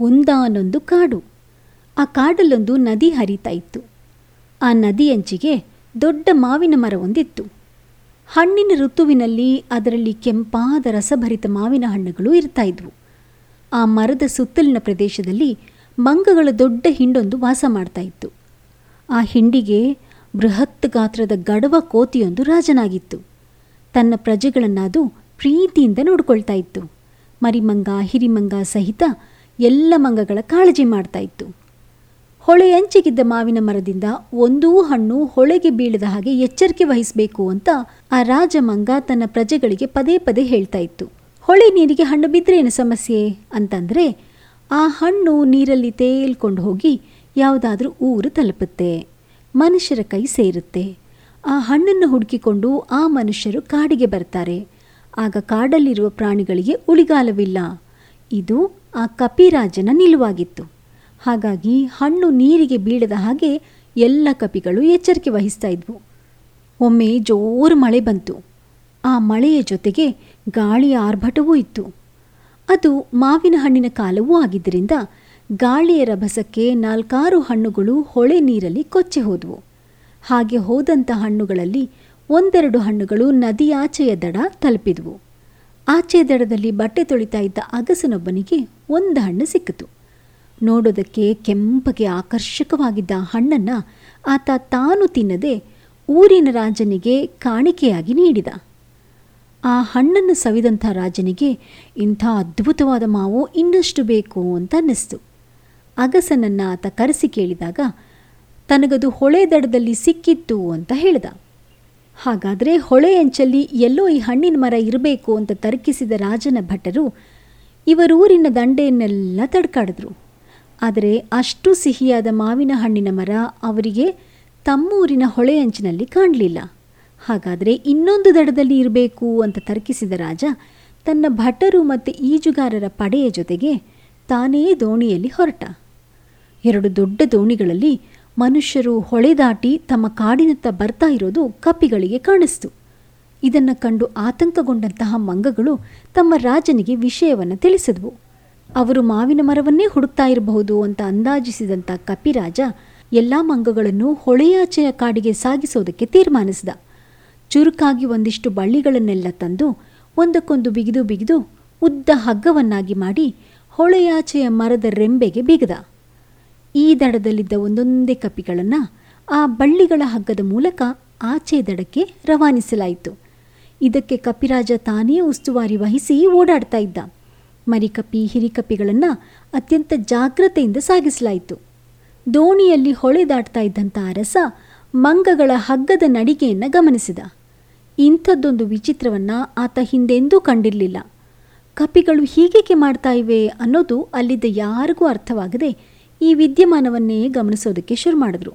ಒಂದಾನೊಂದು ಕಾಡು. ಆ ಕಾಡಲ್ಲೊಂದು ನದಿ ಹರಿತಾ ಇತ್ತು. ಆ ನದಿಯಂಚಿಗೆ ದೊಡ್ಡ ಮಾವಿನ ಮರವೊಂದಿತ್ತು ಹಣ್ಣಿನ ಋತುವಿನಲ್ಲಿ ಅದರಲ್ಲಿ ಕೆಂಪಾದ ರಸಭರಿತ ಮಾವಿನ ಹಣ್ಣುಗಳು ಇರ್ತಾ ಇದ್ವು. ಆ ಮರದ ಸುತ್ತಲಿನ ಪ್ರದೇಶದಲ್ಲಿ ಮಂಗಗಳ ದೊಡ್ಡ ಹಿಂಡೊಂದು ವಾಸ ಮಾಡ್ತಾ ಇತ್ತು. ಆ ಹಿಂಡಿಗೆ ಬೃಹತ್ ಗಾತ್ರದ ಗಡವ ಕೋತಿಯೊಂದು ರಾಜನಾಗಿತ್ತು. ತನ್ನ ಪ್ರಜೆಗಳನ್ನದು ಪ್ರೀತಿಯಿಂದ ನೋಡಿಕೊಳ್ತಾ ಇತ್ತು. ಮರಿಮಂಗ, ಹಿರಿಮಂಗ ಸಹಿತ ಎಲ್ಲ ಮಂಗಗಳ ಕಾಳಜಿ ಮಾಡ್ತಾ ಇತ್ತು. ಹೊಳೆಯಂಚಿಗಿದ್ದ ಮಾವಿನ ಮರದಿಂದ ಒಂದೂ ಹಣ್ಣು ಹೊಳೆಗೆ ಬೀಳದ ಹಾಗೆ ಎಚ್ಚರಿಕೆ ವಹಿಸಬೇಕು ಅಂತ ಆ ರಾಜ ಮಂಗ ತನ್ನ ಪ್ರಜೆಗಳಿಗೆ ಪದೇ ಪದೇ ಹೇಳ್ತಾ ಇತ್ತು. ಹೊಳೆ ನೀರಿಗೆ ಹಣ್ಣು ಬಿದ್ರೇನು ಸಮಸ್ಯೆ ಅಂತಂದರೆ, ಆ ಹಣ್ಣು ನೀರಲ್ಲಿ ತೇಲ್ಕೊಂಡು ಹೋಗಿ ಯಾವುದಾದ್ರೂ ಊರು ತಲುಪುತ್ತೆ, ಮನುಷ್ಯರ ಕೈ ಸೇರುತ್ತೆ. ಆ ಹಣ್ಣನ್ನು ಹುಡುಕಿಕೊಂಡು ಆ ಮನುಷ್ಯರು ಕಾಡಿಗೆ ಬರ್ತಾರೆ. ಆಗ ಕಾಡಲ್ಲಿರುವ ಪ್ರಾಣಿಗಳಿಗೆ ಉಳಿಗಾಲವಿಲ್ಲ. ಇದು ಆ ಕಪಿರಾಜನ ನಿಲುವಾಗಿತ್ತು. ಹಾಗಾಗಿ ಹಣ್ಣು ನೀರಿಗೆ ಬೀಳದ ಹಾಗೆ ಎಲ್ಲ ಕಪಿಗಳು ಎಚ್ಚರಿಕೆ ವಹಿಸ್ತಾ ಇದ್ವು. ಒಮ್ಮೆ ಜೋರು ಮಳೆ ಬಂತು. ಆ ಮಳೆಯ ಜೊತೆಗೆ ಗಾಳಿಯ ಆರ್ಭಟವೂ ಇತ್ತು. ಅದು ಮಾವಿನ ಹಣ್ಣಿನ ಕಾಲವೂ ಆಗಿದ್ದರಿಂದ ಗಾಳಿಯ ರಭಸಕ್ಕೆ ನಾಲ್ಕಾರು ಹಣ್ಣುಗಳು ಹೊಳೆ ನೀರಲ್ಲಿ ಕೊಚ್ಚೆ ಹೋದವು. ಹಾಗೆ ಹೋದಂಥ ಹಣ್ಣುಗಳಲ್ಲಿ ಒಂದೆರಡು ಹಣ್ಣುಗಳು ನದಿಯಾಚೆಯ ದಡ ತಲುಪಿದವು. ಆಚೆ ದಡದಲ್ಲಿ ಬಟ್ಟೆ ತೊಳಿತಾ ಇದ್ದ ಅಗಸನೊಬ್ಬನಿಗೆ ಒಂದು ಹಣ್ಣು ಸಿಕ್ಕಿತು. ನೋಡೋದಕ್ಕೆ ಕೆಂಪಗೆ ಆಕರ್ಷಕವಾಗಿದ್ದ ಹಣ್ಣನ್ನು ಆತ ತಾನು ತಿನ್ನದೆ ಊರಿನ ರಾಜನಿಗೆ ಕಾಣಿಕೆಯಾಗಿ ನೀಡಿದ. ಆ ಹಣ್ಣನ್ನು ಸವಿದಂಥ ರಾಜನಿಗೆ ಇಂಥ ಅದ್ಭುತವಾದ ಮಾವು ಇನ್ನಷ್ಟು ಬೇಕು ಅಂತ ಅನ್ನಿಸ್ತು. ಅಗಸನನ್ನು ಆತ ಕರೆಸಿ ಕೇಳಿದಾಗ, ತನಗದು ಹೊಳೆ ದಡದಲ್ಲಿ ಸಿಕ್ಕಿತ್ತು ಅಂತ ಹೇಳ್ದ. ಹಾಗಾದರೆ ಹೊಳೆ ಅಂಚಲ್ಲಿ ಎಲ್ಲೋ ಈ ಹಣ್ಣಿನ ಮರ ಇರಬೇಕು ಅಂತ ತರ್ಕಿಸಿದ ರಾಜನ ಭಟ್ಟರು ಇವರೂರಿನ ದಂಡೆಯನ್ನೆಲ್ಲ ತಡ್ಕಾಡಿದ್ರು. ಆದರೆ ಅಷ್ಟು ಸಿಹಿಯಾದ ಮಾವಿನ ಹಣ್ಣಿನ ಮರ ಅವರಿಗೆ ತಮ್ಮೂರಿನ ಹೊಳೆ ಅಂಚಿನಲ್ಲಿ ಕಾಣಲಿಲ್ಲ. ಹಾಗಾದರೆ ಇನ್ನೊಂದು ದಡದಲ್ಲಿ ಇರಬೇಕು ಅಂತ ತರ್ಕಿಸಿದ ರಾಜ ತನ್ನ ಭಟರು ಮತ್ತು ಈಜುಗಾರರ ಪಡೆಯ ಜೊತೆಗೆ ತಾನೇ ದೋಣಿಯಲ್ಲಿ ಹೊರಟ. ಎರಡು ದೊಡ್ಡ ದೋಣಿಗಳಲ್ಲಿ ಮನುಷ್ಯರು ಹೊಳೆ ದಾಟಿ ತಮ್ಮ ಕಾಡಿನತ್ತ ಬರ್ತಾ ಇರೋದು ಕಪಿಗಳಿಗೆ ಕಾಣಿಸ್ತು. ಇದನ್ನು ಕಂಡು ಆತಂಕಗೊಂಡಂತಹ ಮಂಗಗಳು ತಮ್ಮ ರಾಜನಿಗೆ ವಿಷಯವನ್ನು ತಿಳಿಸಿದವು. ಅವರು ಮಾವಿನ ಮರವನ್ನೇ ಹುಡುಕ್ತಾ ಇರಬಹುದು ಅಂತ ಅಂದಾಜಿಸಿದಂಥ ಕಪಿರಾಜ ಎಲ್ಲ ಮಂಗಗಳನ್ನು ಹೊಳೆಯಾಚೆಯ ಕಾಡಿಗೆ ಸಾಗಿಸೋದಕ್ಕೆ ತೀರ್ಮಾನಿಸಿದ. ಚುರುಕಾಗಿ ಒಂದಿಷ್ಟು ಬಳ್ಳಿಗಳನ್ನೆಲ್ಲ ತಂದು ಒಂದಕ್ಕೊಂದು ಬಿಗಿದು ಬಿಗಿದು ಉದ್ದ ಹಗ್ಗವನ್ನಾಗಿ ಮಾಡಿ ಹೊಳೆಯಾಚೆಯ ಮರದ ರೆಂಬೆಗೆ ಬಿಗದ. ಈ ದಡದಲ್ಲಿದ್ದ ಒಂದೊಂದೇ ಕಪಿಗಳನ್ನು ಆ ಬಳ್ಳಿಗಳ ಹಗ್ಗದ ಮೂಲಕ ಆಚೆ ದಡಕ್ಕೆ ರವಾನಿಸಲಾಯಿತು. ಇದಕ್ಕೆ ಕಪಿರಾಜ ತಾನೇ ಉಸ್ತುವಾರಿ ವಹಿಸಿ ಓಡಾಡ್ತಾ ಇದ್ದ. ಮರಿಕಪಿ, ಹಿರಿಕಪಿಗಳನ್ನು ಅತ್ಯಂತ ಜಾಗ್ರತೆಯಿಂದ ಸಾಗಿಸಲಾಯಿತು. ದೋಣಿಯಲ್ಲಿ ಹೊಳೆ ದಾಟ್ತಾ ಇದ್ದಂಥ ಅರಸ ಮಂಗಗಳ ಹಗ್ಗದ ನಡಿಗೆಯನ್ನು ಗಮನಿಸಿದ. ಇಂಥದ್ದೊಂದು ವಿಚಿತ್ರವನ್ನು ಆತ ಹಿಂದೆಂದೂ ಕಂಡಿರಲಿಲ್ಲ. ಕಪಿಗಳು ಹೀಗೇಕೆ ಮಾಡ್ತಾ ಇವೆ ಅನ್ನೋದು ಅಲ್ಲಿದ್ದ ಯಾರಿಗೂ ಅರ್ಥವಾಗದೆ ಈ ವಿದ್ಯಮಾನವನ್ನೇ ಗಮನಿಸೋದಕ್ಕೆ ಶುರು ಮಾಡಿದ್ರು.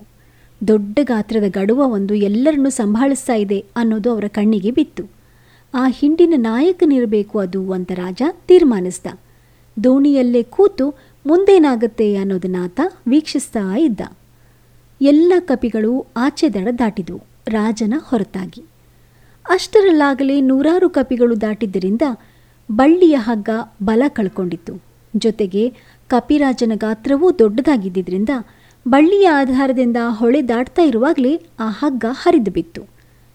ದೊಡ್ಡ ಗಾತ್ರದ ಗಡುವ ಒಂದು ಎಲ್ಲರನ್ನೂ ಸಂಭಾಳಿಸ್ತಾ ಇದೆ ಅನ್ನೋದು ಅವರ ಕಣ್ಣಿಗೆ ಬಿತ್ತು. ಆ ಹಿಂಡಿನ ನಾಯಕನಿರಬೇಕು ಅದು ಅಂತ ರಾಜ ತೀರ್ಮಾನಿಸ್ದ. ದೋಣಿಯಲ್ಲೇ ಕೂತು ಮುಂದೇನಾಗತ್ತೆ ಅನ್ನೋದನ್ನ ಆತ ವೀಕ್ಷಿಸ್ತಾ ಇದ್ದ. ಎಲ್ಲ ಕಪಿಗಳು ಆಚೆ ದಡ ದಾಟಿದವು, ರಾಜನ ಹೊರತಾಗಿ. ಅಷ್ಟರಲ್ಲಾಗಲೇ ನೂರಾರು ಕಪಿಗಳು ದಾಟಿದ್ದರಿಂದ ಬಳ್ಳಿಯ ಹಗ್ಗ ಬಲ ಕಳ್ಕೊಂಡಿತ್ತು. ಜೊತೆಗೆ ಕಪಿರಾಜನ ಗಾತ್ರವೂ ದೊಡ್ಡದಾಗಿದ್ದರಿಂದ ಬಳ್ಳಿಯ ಆಧಾರದಿಂದ ಹೊಳೆ ದಾಟ್ತಾ ಇರುವಾಗಲೇ ಆ ಹಗ್ಗ ಹರಿದು ಬಿತ್ತು.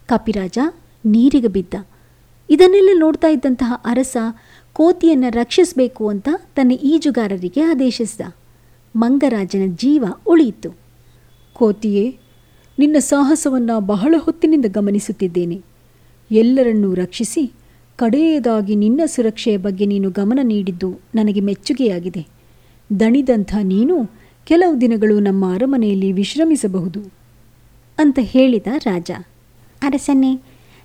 ಕಪಿರಾಜ ನೀರಿಗೆ ಬಿದ್ದ. ಇದನ್ನೆಲ್ಲ ನೋಡ್ತಾ ಇದ್ದಂತಹ ಅರಸ ಕೋತಿಯನ್ನು ರಕ್ಷಿಸಬೇಕು ಅಂತ ತನ್ನ ಈಜುಗಾರರಿಗೆ ಆದೇಶಿಸಿದ. ಮಂಗರಾಜನ ಜೀವ ಉಳಿಯಿತು. ಕೋತಿಯೇ, ನಿನ್ನ ಸಾಹಸವನ್ನು ಬಹಳ ಹೊತ್ತಿನಿಂದ ಗಮನಿಸುತ್ತಿದ್ದೇನೆ. ಎಲ್ಲರನ್ನೂ ರಕ್ಷಿಸಿ ಕಡೆಯದಾಗಿ ನಿನ್ನ ಸುರಕ್ಷೆಯ ಬಗ್ಗೆ ನೀನು ಗಮನ ನೀಡಿದ್ದು ನನಗೆ ಮೆಚ್ಚುಗೆಯಾಗಿದೆ. ದಣಿದಂಥ ನೀನು ಕೆಲವು ದಿನಗಳು ನಮ್ಮ ಅರಮನೆಯಲ್ಲಿ ವಿಶ್ರಮಿಸಬಹುದು ಅಂತ ಹೇಳಿದ ರಾಜ. ಅರಸನೇ,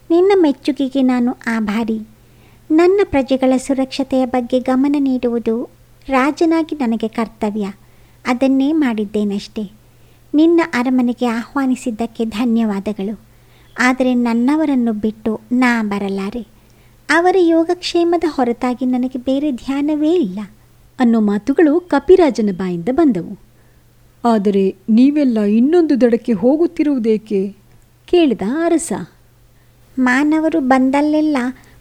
ನಿನ್ನ ಮೆಚ್ಚುಗೆಗೆ ನಾನು ಆಭಾರಿ. ನನ್ನ ಪ್ರಜೆಗಳ ಸುರಕ್ಷತೆಯ ಬಗ್ಗೆ ಗಮನ ನೀಡುವುದು ರಾಜನಾಗಿ ನನಗೆ ಕರ್ತವ್ಯ. ಅದನ್ನೇ ಮಾಡಿದ್ದೇನಷ್ಟೇ. ನಿನ್ನ ಅರಮನೆಗೆ ಆಹ್ವಾನಿಸಿದ್ದಕ್ಕೆ ಧನ್ಯವಾದಗಳು. ಆದರೆ ನನ್ನವರನ್ನು ಬಿಟ್ಟು ನಾ ಬರಲಾರೆ. ಅವರ ಯೋಗಕ್ಷೇಮದ ಹೊರತಾಗಿ ನನಗೆ ಬೇರೆ ಧ್ಯಾನವೇ ಇಲ್ಲ ಅನ್ನೋ ಮಾತುಗಳು ಕಪಿರಾಜನ ಬಾಯಿಂದ ಬಂದವು. ಆದರೆ ನೀವೆಲ್ಲ ಇನ್ನೊಂದು ದಡಕ್ಕೆ ಹೋಗುತ್ತಿರುವುದೇಕೆ? ಕೇಳಿದ ಅರಸ. ಮಾನವರು ಬಂದಲ್ಲೆಲ್ಲ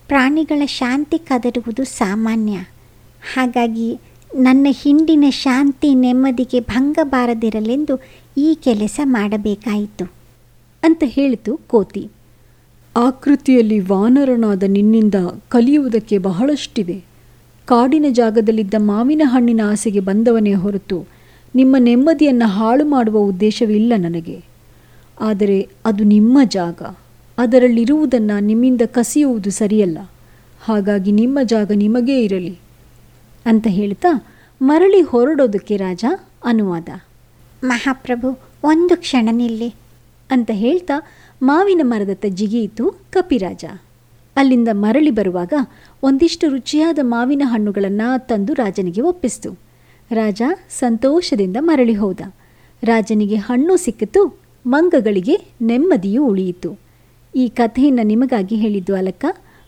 ಪ್ರಾಣಿಗಳ ಶಾಂತಿ ಕದರುವುದು ಸಾಮಾನ್ಯ. ಹಾಗಾಗಿ ನನ್ನ ಹಿಂಡಿನ ಶಾಂತಿ ನೆಮ್ಮದಿಗೆ ಭಂಗ ಬಾರದಿರಲೆಂದು ಈ ಕೆಲಸ ಮಾಡಬೇಕಾಯಿತು ಅಂತ ಹೇಳಿತು ಕೋತಿ. ಆಕೃತಿಯಲ್ಲಿ ವಾನರನಾದ ನಿನ್ನಿಂದ ಕಲಿಯುವುದಕ್ಕೆ ಬಹಳಷ್ಟಿದೆ. ಕಾಡಿನ ಜಾಗದಲ್ಲಿದ್ದ ಮಾವಿನ ಹಣ್ಣಿನ ಆಸೆಗೆ ಬಂದವನೇ ಹೊರತು ನಿಮ್ಮ ನೆಮ್ಮದಿಯನ್ನು ಹಾಳು ಮಾಡುವ ಉದ್ದೇಶವಿಲ್ಲ ನನಗೆ. ಆದರೆ ಅದು ನಿಮ್ಮ ಜಾಗ. ಅದರಲ್ಲಿರುವುದನ್ನು ನಿಮ್ಮಿಂದ ಕಸಿಯುವುದು ಸರಿಯಲ್ಲ. ಹಾಗಾಗಿ ನಿಮ್ಮ ಜಾಗ ನಿಮಗೇ ಇರಲಿ. ಅಂತ ಹೇಳ್ತಾ ಮರಳಿ ಹೊರಡೋದಕ್ಕೆ ರಾಜ ಅನುವಾದ. ಮಹಾಪ್ರಭು ಒಂದು ಕ್ಷಣ ನಿಲ್ಲಿ. ಅಂತ ಹೇಳ್ತಾ ಮಾವಿನ ಮರದತ್ತ ಜಿಗಿಯಿತು ಕಪಿರಾಜ. ಅಲ್ಲಿಂದ ಮರಳಿ ಬರುವಾಗ ಒಂದಿಷ್ಟು ರುಚಿಯಾದ ಮಾವಿನ ಹಣ್ಣುಗಳನ್ನು ತಂದು ರಾಜನಿಗೆ ಒಪ್ಪಿಸ್ತು. ರಾಜ ಸಂತೋಷದಿಂದ ಮರಳಿ ಹೋದ. ರಾಜನಿಗೆ ಹಣ್ಣು ಸಿಕ್ಕಿತು, ಮಂಗಗಳಿಗೆ ನೆಮ್ಮದಿಯೂ ಉಳಿಯಿತು. ಈ ಕಥೆಯನ್ನು ನಿಮಗಾಗಿ ಹೇಳಿದ್ದು ಅಲಕ್ಕ,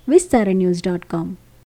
ವಿಸ್ತಾರ ನ್ಯೂಸ್ ಡಾಟ್ ಕಾಮ್.